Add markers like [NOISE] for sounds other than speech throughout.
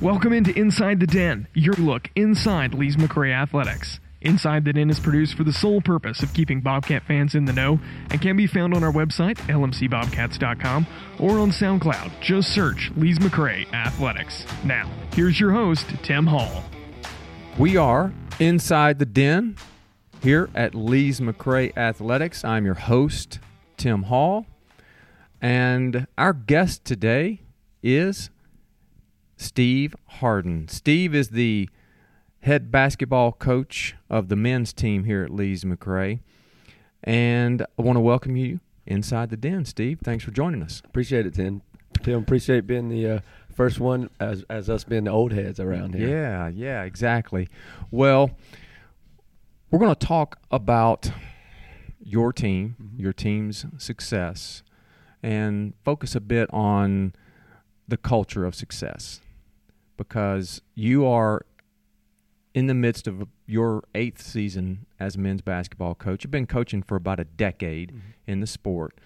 Welcome into Inside the Den, your look inside Lees McRae Athletics. Inside the Den is produced for the sole purpose of keeping Bobcat fans in the know and can be found on our website, lmcbobcats.com, or on SoundCloud. Just search Lees McRae Athletics. Now, here's your host, Tim Hall. We are Inside the Den here at Lees McRae Athletics. I'm your host, Tim Hall, and our guest today is Steve Harden. Steve is the head basketball coach of the men's team here at Lees McRae. And I want to welcome you inside the den, Steve. Thanks for joining us. Appreciate it, Tim. Tim, appreciate being the uh, first one as as us being the old heads around here. Yeah, yeah, exactly. Well, we're going to talk about your team, mm-hmm. your team's success, and focus a bit on the culture of success because you are in the midst of your eighth season as men's basketball coach. You've been coaching for about a decade mm-hmm. in the sport.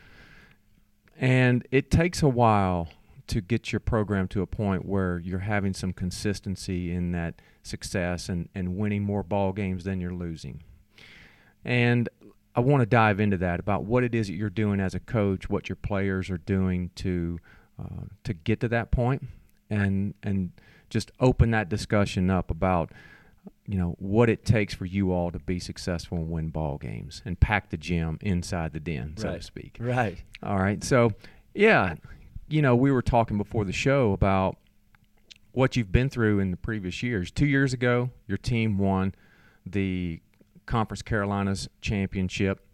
And it takes a while to get your program to a point where you're having some consistency in that success and, and winning more ball games than you're losing. And I want to dive into that about what it is that you're doing as a coach, what your players are doing to uh, to get to that point, and and just open that discussion up about you know what it takes for you all to be successful and win ball games and pack the gym inside the den, so right. to speak. Right. All right. So, yeah, you know, we were talking before the show about what you've been through in the previous years. Two years ago, your team won the Conference Carolinas championship,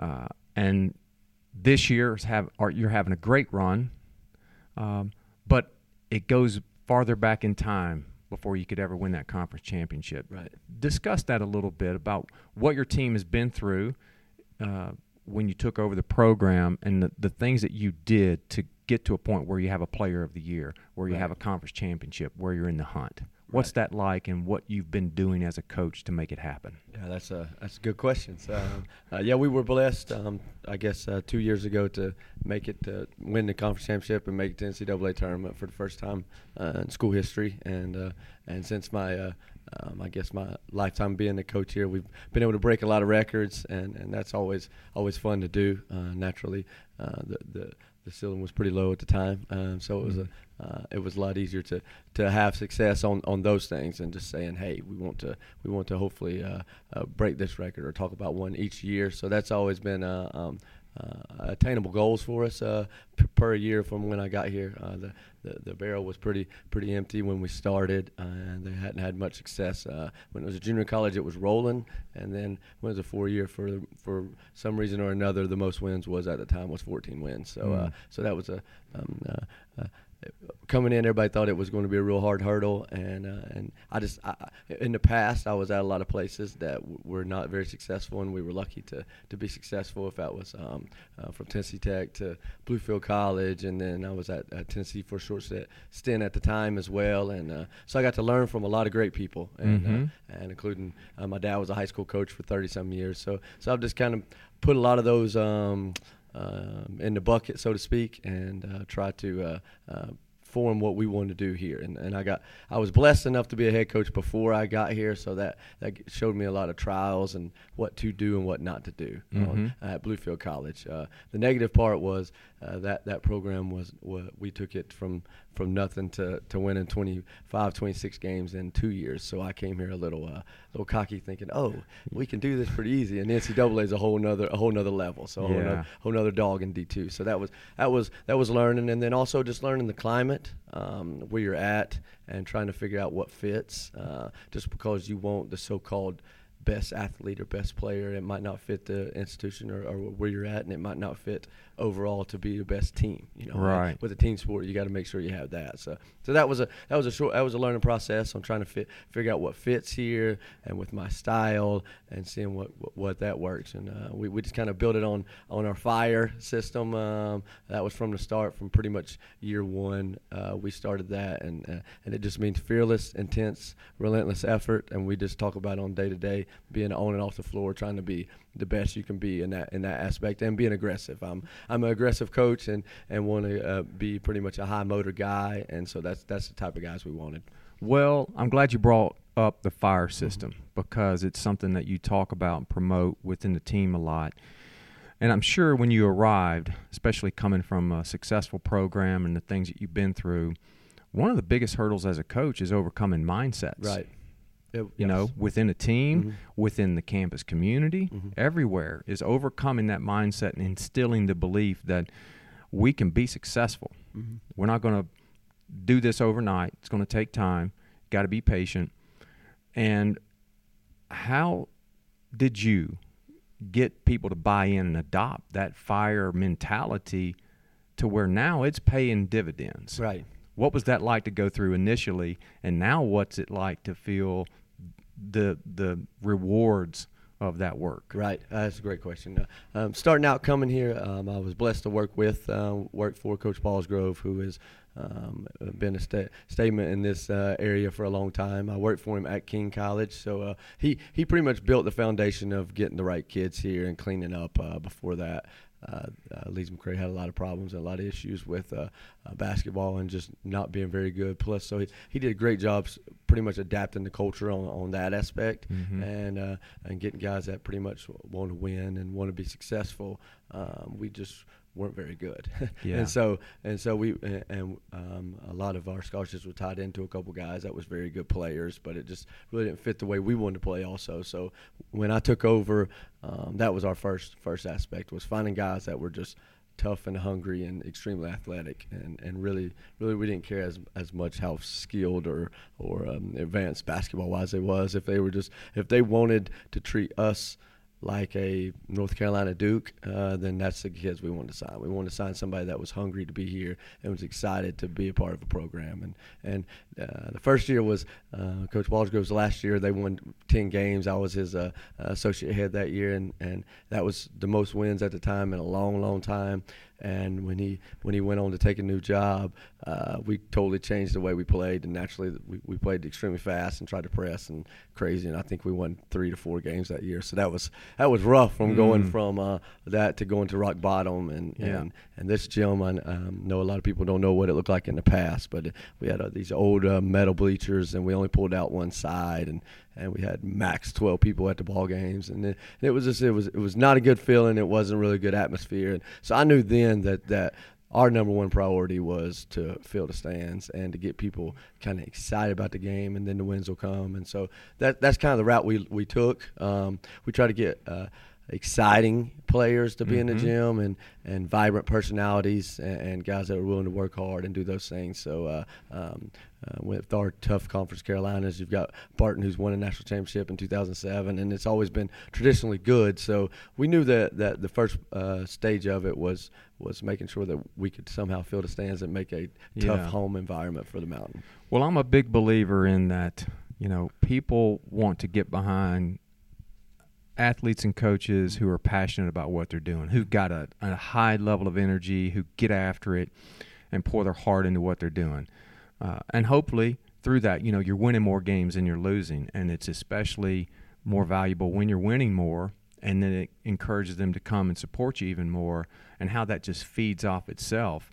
uh, and this year have are, you're having a great run, um, but it goes farther back in time before you could ever win that conference championship. Right. Discuss that a little bit about what your team has been through uh, when you took over the program and the, the things that you did to get to a point where you have a player of the year, where you right. have a conference championship, where you're in the hunt. What's right. that like, and what you've been doing as a coach to make it happen? Yeah, that's a that's a good question. So, uh, yeah, we were blessed, um, I guess, uh, two years ago to make it to win the conference championship and make it to NCAA tournament for the first time uh, in school history. And uh, and since my uh, um, I guess my lifetime being a coach here, we've been able to break a lot of records, and, and that's always always fun to do. Uh, naturally, the the the ceiling was pretty low at the time, um, so it was a uh, it was a lot easier to to have success on, on those things and just saying, hey, we want to we want to hopefully uh, uh, break this record or talk about one each year. So that's always been uh, um, uh, attainable goals for us uh, p- per year from when I got here. Uh, the, the, the barrel was pretty pretty empty when we started, uh, and they hadn't had much success. Uh, when it was a junior college, it was rolling, and then when it was a four year for for some reason or another, the most wins was at the time was 14 wins. So mm. so that was a um, coming in, everybody thought it was going to be a real hard hurdle, and uh, and I just I, in the past I was at a lot of places that w- were not very successful, and we were lucky to to be successful. If that was um, uh, from Tennessee Tech to Bluefield College, and then I was at, at Tennessee for a short stint at the time as well, and uh, so I got to learn from a lot of great people, and uh, mm-hmm. and including uh, my dad was a high school coach for thirty some years, so so I've just kind of put a lot of those. Um, um, in the bucket, so to speak, and uh, try to uh, uh, form what we want to do here. And, and I got I was blessed enough to be a head coach before I got here, so that that showed me a lot of trials and what to do and what not to do mm-hmm. at Bluefield College. Uh, the negative part was uh, that that program was, was we took it from from nothing to, to winning 25, 26 games in two years. So I came here a little uh, little cocky, thinking, oh, we can do this pretty easy. And NCAA is a whole nother a whole nother level, so a whole, nother, whole nother dog in D two. So that was that was that was learning, and then also just learning the climate um, where you're at and trying to figure out what fits. Uh, just because you want the so-called best athlete or best player. It might not fit the institution or, or, where you're at, and it might not fit overall to be the best team. You know, right? With a team sport, you got to make sure you have that. So, so that was a that was a short that was a learning process. I'm trying to fit figure out what fits here and with my style and seeing what what, what that works. And uh, we we just kind of built it on on our fire system. Um, that was from the start, from pretty much year one. Uh, we started that, and uh, and it just means fearless, intense, relentless effort. And we just talk about on day to day being on and off the floor, trying to be the best you can be in that in that aspect and being aggressive. I'm I'm an aggressive coach and and want to uh, be pretty much a high motor guy, and so that's that's the type of guys we wanted. Well, I'm glad you brought up the fire system mm-hmm. because it's something that you talk about and promote within the team a lot. And I'm sure when you arrived, especially coming from a successful program and the things that you've been through, one of the biggest hurdles as a coach is overcoming mindsets. Right. It, you yes. know, within a team, mm-hmm. within the campus community, mm-hmm. everywhere is overcoming that mindset and instilling the belief that we can be successful. Mm-hmm. We're not going to do this overnight. It's going to take time. Got to be patient. And how did you get people to buy in and adopt that fire mentality to where now it's paying dividends? Right. What was that like to go through initially, and now what's it like to feel the the rewards of that work? Right, uh, that's a great question. Uh, um, starting out coming here, um, I was blessed to work with, uh, work for Coach Ballsgrove, who has um, been a sta- statement in this uh, area for a long time. I worked for him at King College, so uh, he he pretty much built the foundation of getting the right kids here and cleaning up uh, before that. Uh, uh, McRae had a lot of problems and a lot of issues with uh, uh, basketball and just not being very good. Plus, so he, he did a great job, pretty much adapting the culture on, on that aspect mm-hmm. and uh, and getting guys that pretty much want to win and want to be successful. Um, we just weren't very good. [LAUGHS] Yeah. and so and so we and um, a lot of our scholarships were tied into a couple guys that was very good players, but it just really didn't fit the way we wanted to play. Also, so when I took over, um, that was our first first aspect was finding guys that were just tough and hungry and extremely athletic and, and really really we didn't care as as much how skilled or or um, advanced basketball wise they was if they were just if they wanted to treat us like a North Carolina Duke, uh, then that's the kids we wanted to sign. We wanted to sign somebody that was hungry to be here and was excited to be a part of a program. And and uh, the first year was uh, Coach Ballsgrove's last year. They won ten games. I was his uh, associate head that year, and and that was the most wins at the time in a long, long time. And when he when he went on to take a new job, uh, we totally changed the way we played. And naturally, we, we played extremely fast and tried to press and crazy. And I think we won three to four games that year. So that was that was rough from mm. going from uh, that to going to rock bottom. And yeah. and, and this gym, I um, know a lot of people don't know what it looked like in the past, but we had uh, these old uh, metal bleachers, and we only pulled out one side, and and we had max 12 people at the ball games and it, and it was just it was it was not a good feeling it wasn't really a good atmosphere and so I knew then that that our number one priority was to fill the stands and to get people kind of excited about the game, and then the wins will come. And so that that's kind of the route we we took. Um, we try to get uh, exciting players to be mm-hmm. in the mm-hmm. gym and, and vibrant personalities and, and, guys that are willing to work hard and do those things. So uh, um, uh, with our tough conference Carolinas, you've got Barton who's won a national championship in 2007, and it's always been traditionally good. So we knew that, that the first uh, stage of it was was making sure that we could somehow fill the stands and make a tough yeah. home environment for the Mountain. Well, I'm a big believer in that. You know, people want to get behind athletes and coaches who are passionate about what they're doing, who've got a, a high level of energy, who get after it and pour their heart into what they're doing. Uh, and hopefully through that, you know, you're winning more games than you're losing. And it's especially more valuable when you're winning more and then it encourages them to come and support you even more and how that just feeds off itself.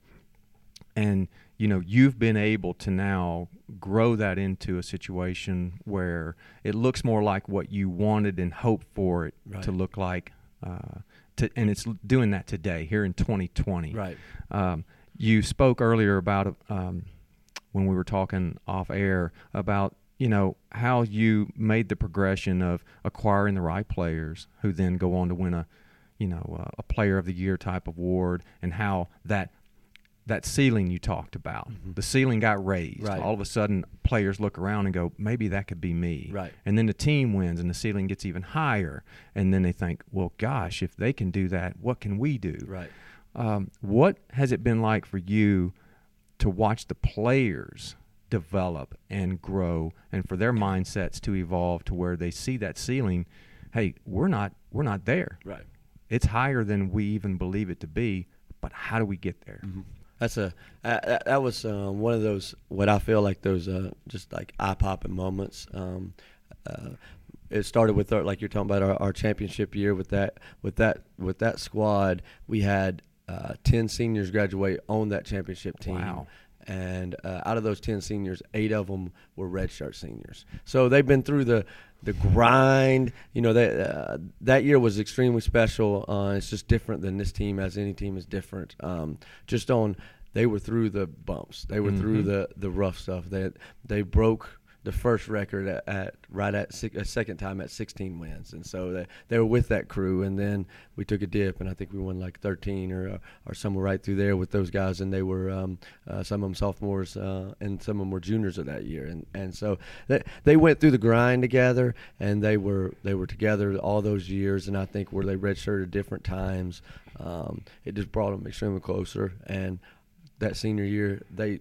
And you know you've been able to now grow that into a situation where it looks more like what you wanted and hoped for it right. to look like uh, to, and it's doing that today here in 2020 right um, you spoke earlier about um, when we were talking off air about you know how you made the progression of acquiring the right players who then go on to win a you know uh, a player of the year type award and how that that ceiling you talked about. Mm-hmm. The ceiling got raised. Right. All of a sudden, players look around and go, maybe that could be me. Right. And then the team wins, and the ceiling gets even higher. And then they think, well, gosh, if they can do that, what can we do? Right. Um, what has it been like for you to watch the players develop and grow, and for their mindsets to evolve to where they see that ceiling? Hey, we're not we're not there. Right. It's higher than we even believe it to be. But how do we get there? Mm-hmm that's a uh, that was um, one of those what I feel like those uh, just like eye popping moments. Um, uh, it started with our, like you're talking about our, our championship year with that with that with that squad. We had uh, ten seniors graduate on that championship team. Wow. And uh, out of those ten seniors, eight of them were redshirt seniors. So they've been through the the grind. You know that uh, that year was extremely special. Uh, it's just different than this team, as any team is different. Um, just on they were through the bumps. They were through Mhm. the the rough stuff. They they broke the first record at, at right at six, a second time at 16 wins, and so they, they were with that crew. And then we took a dip, and I think we won like 13 or or somewhere right through there with those guys. And they were um, uh, some of them sophomores, uh, and some of them were juniors of that year. And and so they they went through the grind together, and they were they were together all those years. And I think where they redshirted different times, um, it just brought them extremely closer. And that senior year, they uh,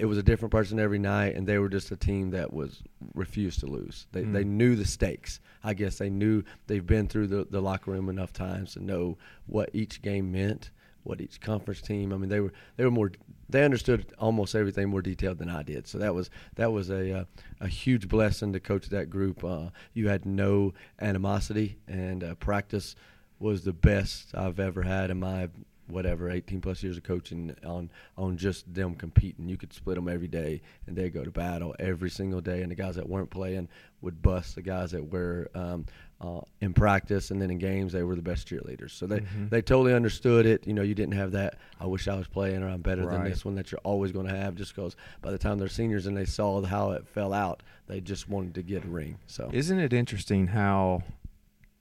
it was a different person every night, and they were just a team that was refused to lose. They Mm. they knew the stakes. I guess they knew they've been through the, the locker room enough times to know what each game meant, what each conference team. I mean, they were they were more they understood almost everything more detailed than I did. So that was that was a uh, a huge blessing to coach that group. Uh, you had no animosity, and uh, practice was the best I've ever had in my whatever 18 plus years of coaching on on just them competing. You could split them every day, and they go to battle every single day. And the guys that weren't playing would bust the guys that were um, uh, in practice, and then in games they were the best cheerleaders. So they Mhm. they totally understood it. You know, you didn't have that. I wish I was playing, or I'm better than this one that you're always going to have. Just because by the time they're seniors and they saw how it fell out, they just wanted to get a ring. So Isn't it interesting how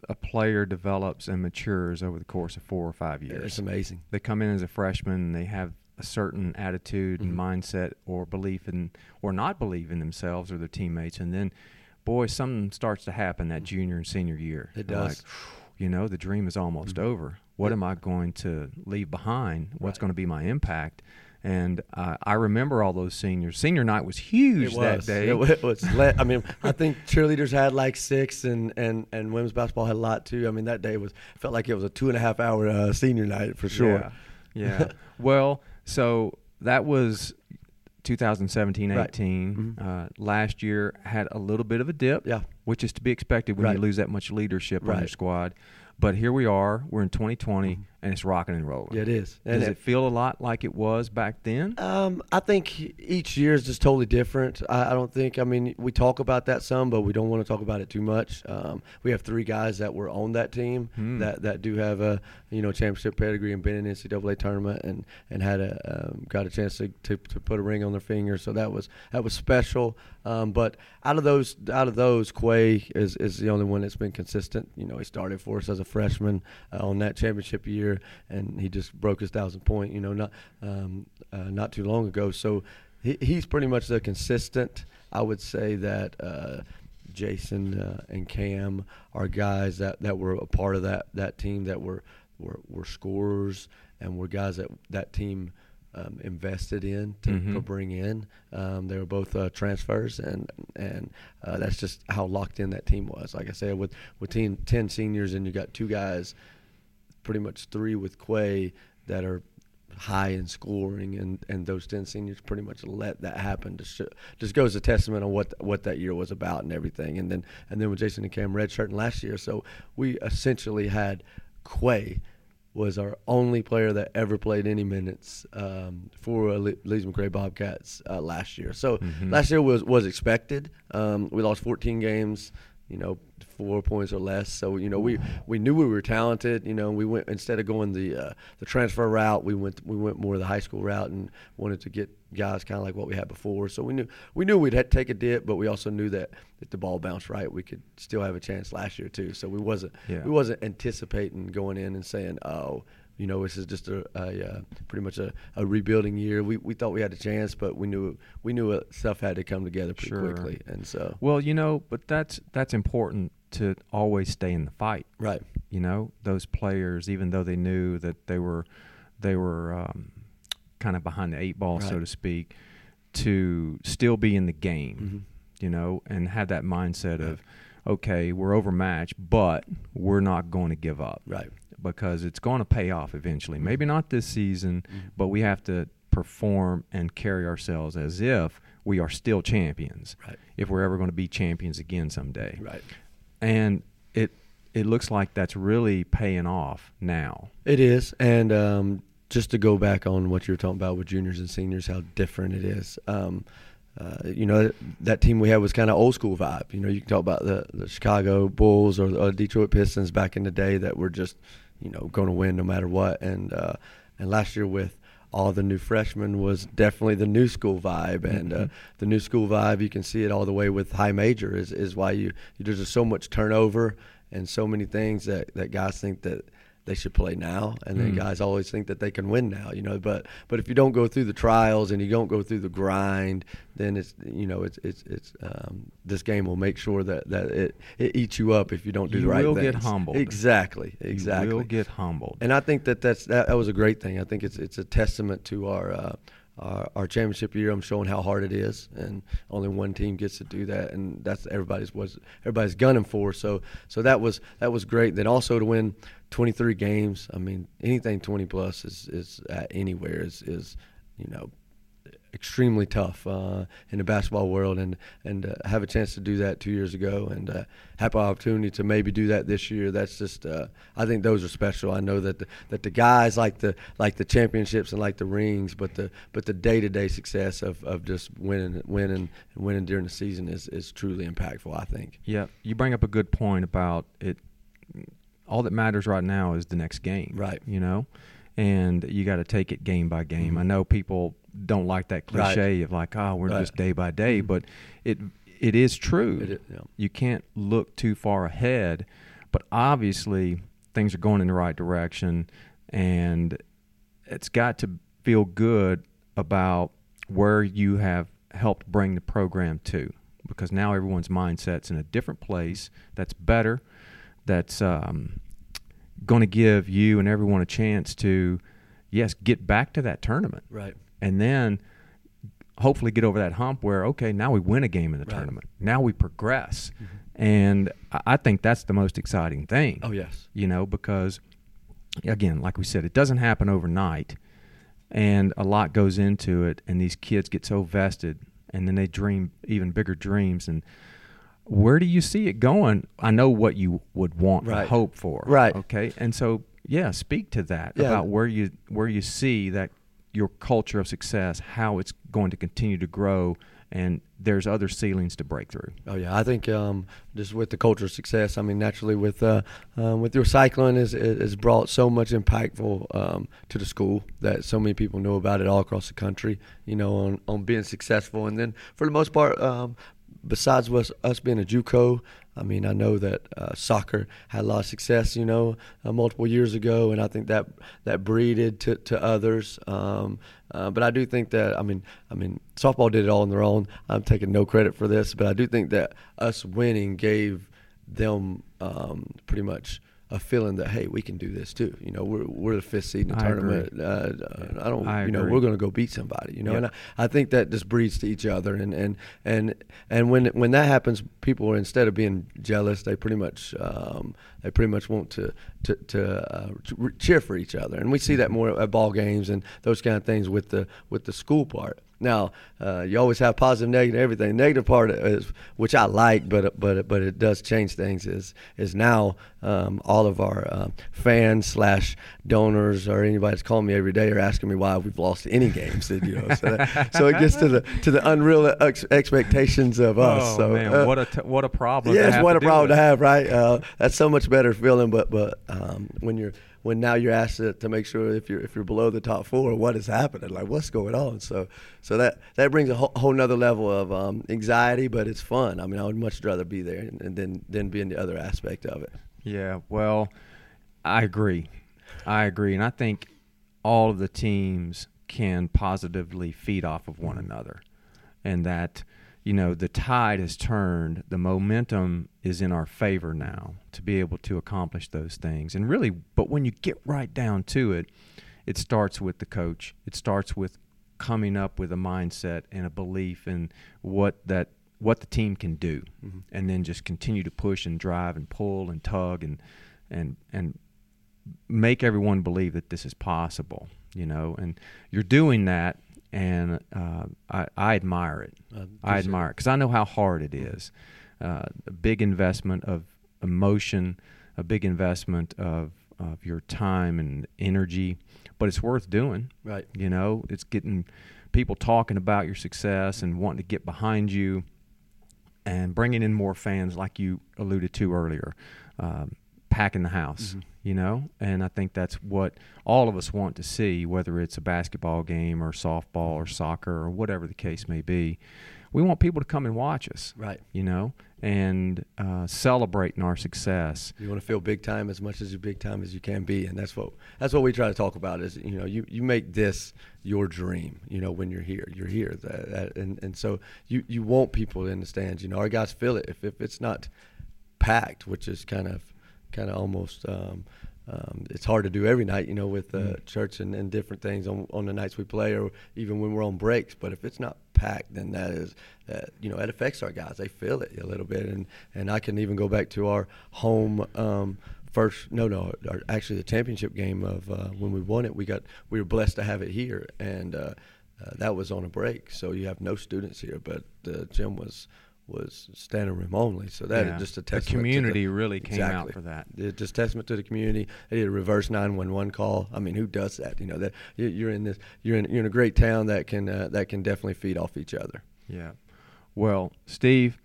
a player develops and matures over the course of four or five years? it's amazing. They come in as a freshman and they have a certain attitude Mhm. and mindset or belief in or not believe in themselves or their teammates and then boy something starts to happen that junior and senior year. It does. Like, you know, the dream is almost Mhm. over. What Yeah. am I going to leave behind? What's Right. going to be my impact? And uh, I remember all those seniors. Senior night was huge It that day. It wa- it was. le- I mean, [LAUGHS] I think cheerleaders had like six, and, and, and women's basketball had a lot too. I mean, that day was felt like it was a two and a half hour uh, senior night for sure. Yeah. yeah. [LAUGHS] well, so that was 2017 Right. 18. Mhm. Uh, last year had a little bit of a dip, Yeah. which is to be expected when Right. you lose that much leadership on your squad. But here we are. We're in 2020, Mhm. And it's rocking and rolling. Yeah, it is. And Does it- it feel a lot like it was back then? Um, I think each year is just totally different. I, I don't think. I mean, we talk about that some, but we don't want to talk about it too much. Um, we have three guys that were on that team Hmm. that, that do have a you know championship pedigree and been in NCAA tournament and and had a um, got a chance to, to, to put a ring on their finger. So that was that was special. Um, but out of those out of those, Quay is, is the only one that's been consistent. You know, he started for us as a freshman uh, on that championship year, and he just broke his thousand point. You know, not um, uh, not too long ago. So he, he's pretty much the consistent. I would say that. Uh, Jason uh, and Cam are guys that, that were a part of that, that team that were, were, were scorers and were guys that that team um, invested in to, to Mhm. bring in. Um, they were both uh, transfers, and and uh, that's just how locked in that team was. Like I said, with with ten, 10 seniors, and you got two guys, pretty much three with Quay that are high in scoring, and, and those ten seniors pretty much let that happen. Show, just goes a testament on what what that year was about and everything. And then and then with Jason and Cam redshirting last year, so we essentially had Quay was our only player that ever played any minutes um, for Le- Lees McRae Bobcats uh, last year. So Mhm. last year was was expected. Um, we lost 14 games, you know, four points or less. So you know, we we knew we were talented. You know, we went instead of going the uh, the transfer route, we went we went more the high school route and wanted to get guys kind of like what we had before. So we knew we knew we'd had to take a dip, but we also knew that if the ball bounced right, we could still have a chance last year too. So we wasn't Yeah. we wasn't anticipating going in and saying, oh. You know, this is just a, a uh, pretty much a, a rebuilding year. We, we thought we had a chance, but we knew we knew stuff had to come together pretty Sure. quickly, and so Well, you know, but that's that's important to always stay in the fight. right, you know those players even though they knew that they were they were um, kind of behind the eight ball so to speak to still be in the game Mhm. you know and have that mindset of okay we're overmatched but we're not going to give up right, because it's going to pay off eventually maybe not this season Mhm. but we have to perform and carry ourselves as if we are still champions. Right. If we're ever going to be champions again someday. Right. And it it looks like that's really paying off now. It is, and um, just to go back on what you were talking about with juniors and seniors, how different it is. Um, uh, you know that team we had was kind of old school vibe. You know, you can talk about the, the Chicago Bulls or the Detroit Pistons back in the day that were just, you know, going to win no matter what. And uh, and last year with all the new freshmen was definitely the new school vibe, and uh, Mhm. the new school vibe you can see it all the way with high major is is why you there's just so much turnover and so many things that that guys think that they should play now, and then Mm. guys always think that they can win now, you know. But but if you don't go through the trials and you don't go through the grind, then it's you know it's it's it's um, this game will make sure that that it, it eats you up if you don't do You the right will things. get humbled. Exactly, exactly. You will get humbled. And I think that that's that, that was a great thing. I think it's it's a testament to our, uh, our our championship year. I'm showing how hard it is, and only one team gets to do that, and that's everybody's was everybody's gunning for. So so that was that was great. Then also to win 23 games. I mean, anything 20 plus is is at anywhere is is you know extremely tough uh, in the basketball world, and and uh, have a chance to do that two years ago, and uh, have an opportunity to maybe do that this year. That's just uh, I think those are special. I know that the, that the guys like the like the championships and like the rings, but the but the day to day success of, of just winning winning and winning during the season is is truly impactful. I think. Yeah, you bring up a good point about it. All that matters right now is the next game, Right. You know, and you got to take it game by game. Mhm. I know people don't like that Right. cliche of like, oh, we're Right. just day by day, Mhm. but it it is true. It is, yeah. You can't look too far ahead, but obviously things are going in the right direction, and it's got to feel good about where you have helped bring the program to because now everyone's mindset's in a different place that's better that's um, going to give you and everyone a chance to yes get back to that tournament Right. and then hopefully get over that hump where okay now we win a game in the Right. tournament now we progress mm-hmm. and I- i think that's the most exciting thing Oh yes. you know, because again, like we said, it doesn't happen overnight, and a lot goes into it, and these kids get so vested, and then they dream even bigger dreams. And where do you see it going? I know what you would want Right. hope for, Right. Okay, and so yeah, speak to that Yeah. about where you where you see that your culture of success, how it's going to continue to grow, and there's other ceilings to break through. Oh yeah, I think um, just with the culture of success, I mean, naturally with uh, um, with your cycling is is brought so much impactful um, to the school that so many people know about it all across the country. You know, on on being successful, and then for the most part, um, besides us us being a JUCO, I mean, I know that uh, soccer had a lot of success, you know, uh, multiple years ago, and I think that that breeded to, to others. Um, uh, but I do think that I mean, I mean, softball did it all on their own. I'm taking no credit for this, but I do think that us winning gave them um, pretty much a feeling that hey, we can do this too. You know, we're we're the fifth seed in the I tournament. Uh, I don't, I you know, we're going to go beat somebody. You know, Yep. and I, I think that just breeds to each other, and and and and when when that happens, people are instead of being jealous, they pretty much um, they pretty much want to to, to uh, cheer for each other, and we see that more at ball games and those kind of things with the with the school part. Now, uh, you always have positive, negative, everything. Negative part is, which I like, but but but it does change things. Is is now um, all of our uh, fans slash donors or anybody that's calling me every day are asking me why we've lost any games. You know, so, that, so it gets to the to the unreal ex- expectations of us. oh so man, uh, what a t- what a problem! to Yes, what a problem with. to have, right? Uh, that's so much better feeling. But but um, when you're when now you're asked to, to make sure if you're if you're below the top four, what is happening? Like what's going on? So so that that brings a whole, whole nother level of um, anxiety, but it's fun. I mean, I would much rather be there and, and then then be in the other aspect of it. Yeah, well, I agree. I agree. And I think all of the teams can positively feed off of one another. And that, you know, the tide has turned, the momentum is in our favor now to be able to accomplish those things. And really, but when you get right down to it, it starts with the coach. It starts with coming up with a mindset and a belief in what that what the team can do Mhm. and then just continue to push and drive and pull and tug and and and make everyone believe that this is possible you know, and you're doing that, and uh, I, I admire it. Uh, I admire it because I know how hard it is. Uh, a big investment of emotion, a big investment of of your time and energy, but it's worth doing. Right. You know, it's getting people talking about your success and wanting to get behind you, and bringing in more fans, like you alluded to earlier. Um, packing the house, Mm-hmm. You know? And I think that's what all of us want to see, whether it's a basketball game or softball or soccer or whatever the case may be. We want people to come and watch us, Right. you know, and uh, celebrating our success. You want to feel big time as much as you big time as you can be, and that's what that's what we try to talk about. Is you know you, you make this your dream. You know when you're here, you're here, that, that, and and so you you want people in the stands. You know our guys feel it. If if it's not packed, which is kind of kind of almost. Um, um, it's hard to do every night, you know, with uh, church and, and different things on, on the nights we play, or even when we're on breaks. But if it's not packed, then that is that you know it affects our guys. They feel it a little bit, and and I can even go back to our home. Um, First, no, no, our, actually the championship game of uh, when we won it, we got we were blessed to have it here, and uh, uh, that was on a break. So you have no students here, but the gym was was standing room only. So that Yeah. is just a The testament. to community really came out for that. It's just testament to the community. They did a reverse nine one one call. I mean, who does that? You know that you- you're in this. You're in you're in a great town that can uh, that can definitely feed off each other. Yeah. Well, Steve,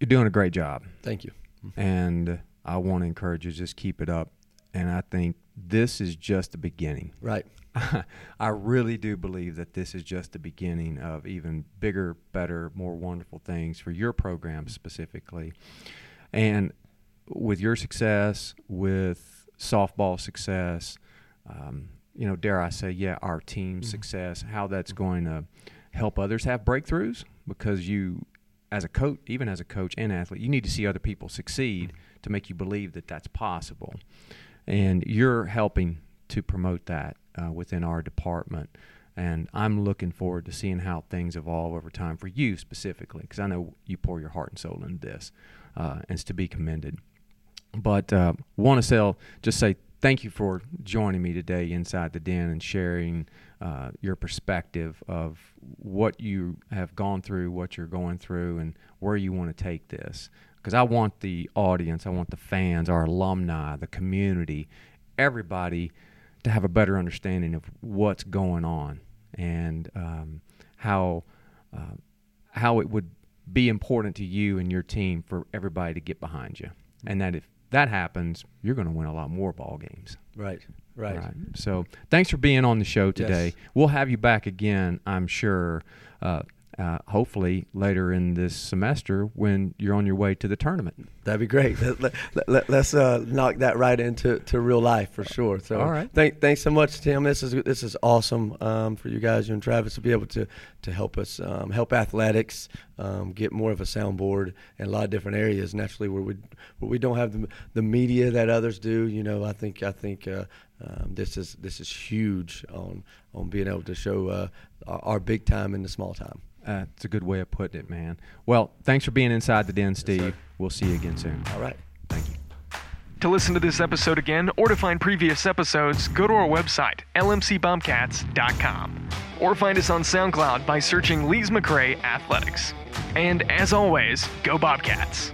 you're doing a great job. Thank you. and I want to encourage you to just keep it up. And I think this is just the beginning. Right. [LAUGHS] I really do believe that this is just the beginning of even bigger, better, more wonderful things for your program specifically. And with your success, with softball success, um, you know, dare I say, yeah, our team's success, how that's going to help others have breakthroughs because you, as a coach, even as a coach and athlete, you need to see other people succeed to make you believe that that's possible. And you're helping to promote that uh, within our department. And I'm looking forward to seeing how things evolve over time for you specifically, because I know you pour your heart and soul into this, uh, and it's to be commended. But uh, want to say, just say thank you for joining me today inside the den and sharing uh, your perspective of what you have gone through, what you're going through, and where you want to take this. Because I want the audience, I want the fans, our alumni, the community, everybody to have a better understanding of what's going on and um, how uh, how it would be important to you and your team for everybody to get behind you, and that if that happens, you're going to win a lot more ball games. Right. Right. So thanks for being on the show today. Yes. We'll have you back again, I'm sure. Uh, uh, hopefully later in this semester when you're on your way to the tournament. That'd be great. Let, let, let, let's uh, knock that right into to real life for sure. So, All right. Thank, thanks so much, Tim. This is this is awesome um, for you guys, you and Travis, to be able to to help us um, help athletics um, get more of a soundboard in a lot of different areas. Naturally, where we where we don't have the, the media that others do. You know, I think I think uh, um, this is this is huge on on being able to show uh, our, our big time and the small time. Uh, it's a good way of putting it, man. Well, thanks for being inside the den, Steve. sir. we'll see you again soon. All right. Thank you. To listen to this episode again or to find previous episodes, go to our website, lmcbobcats.com, or find us on SoundCloud by searching Lees McRae Athletics. And as always, go Bobcats!